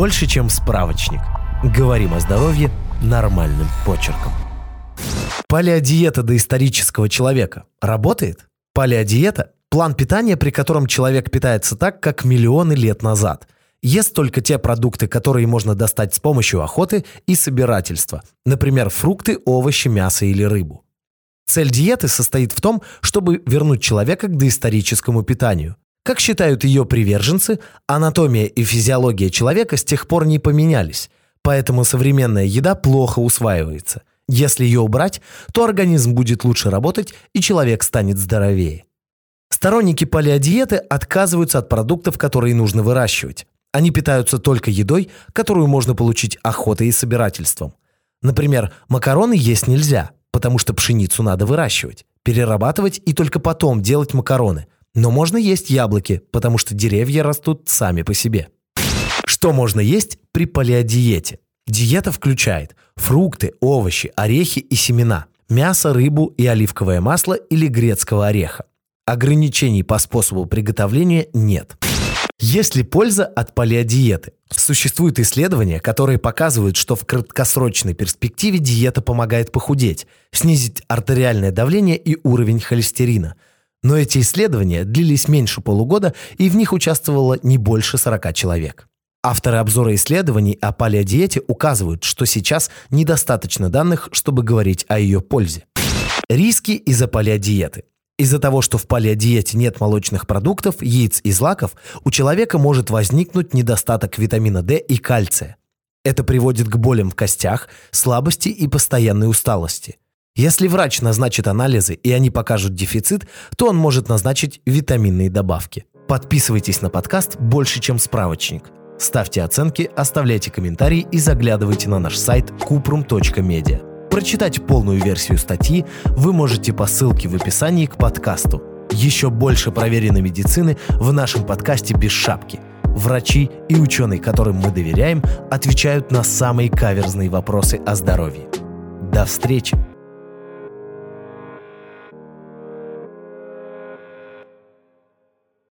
больше, чем справочник. Говорим о здоровье нормальным почерком. Палеодиета доисторического человека работает? Палеодиета – план питания, при котором человек питается так, как миллионы лет назад. Ест только те продукты, которые можно достать с помощью охоты и собирательства, например, фрукты, овощи, мясо или рыбу. Цель диеты состоит в том, чтобы вернуть человека к доисторическому питанию. Как считают ее приверженцы, анатомия и физиология человека с тех пор не поменялись, поэтому современная еда плохо усваивается. Если ее убрать, то организм будет лучше работать и человек станет здоровее. Сторонники палеодиеты отказываются от продуктов, которые нужно выращивать. Они питаются только едой, которую можно получить охотой и собирательством. Например, макароны есть нельзя, потому что пшеницу надо выращивать, перерабатывать и только потом делать макароны. Но можно есть яблоки, потому что деревья растут сами по себе. Что можно есть при палеодиете? Диета включает фрукты, овощи, орехи и семена, мясо, рыбу и оливковое масло или грецкого ореха. Ограничений по способу приготовления нет. Есть ли польза от палеодиеты? Существуют исследования, которые показывают, что в краткосрочной перспективе диета помогает похудеть, снизить артериальное давление и уровень холестерина. Но эти исследования длились меньше полугода, и в них участвовало не больше 40 человек. Авторы обзора исследований о палеодиете указывают, что сейчас недостаточно данных, чтобы говорить о ее пользе. Риски из-за палеодиеты. Из-за того, что в палеодиете нет молочных продуктов, яиц и злаков, у человека может возникнуть недостаток витамина D и кальция. Это приводит к болям в костях, слабости и постоянной усталости. Если врач назначит анализы и они покажут дефицит, то он может назначить витаминные добавки. Подписывайтесь на подкаст «Больше, чем справочник». Ставьте оценки, оставляйте комментарии и заглядывайте на наш сайт kuprum.media. Прочитать полную версию статьи вы можете по ссылке в описании к подкасту. Еще больше проверенной медицины в нашем подкасте «Без шапки». Врачи и ученые, которым мы доверяем, отвечают на самые каверзные вопросы о здоровье. До встречи!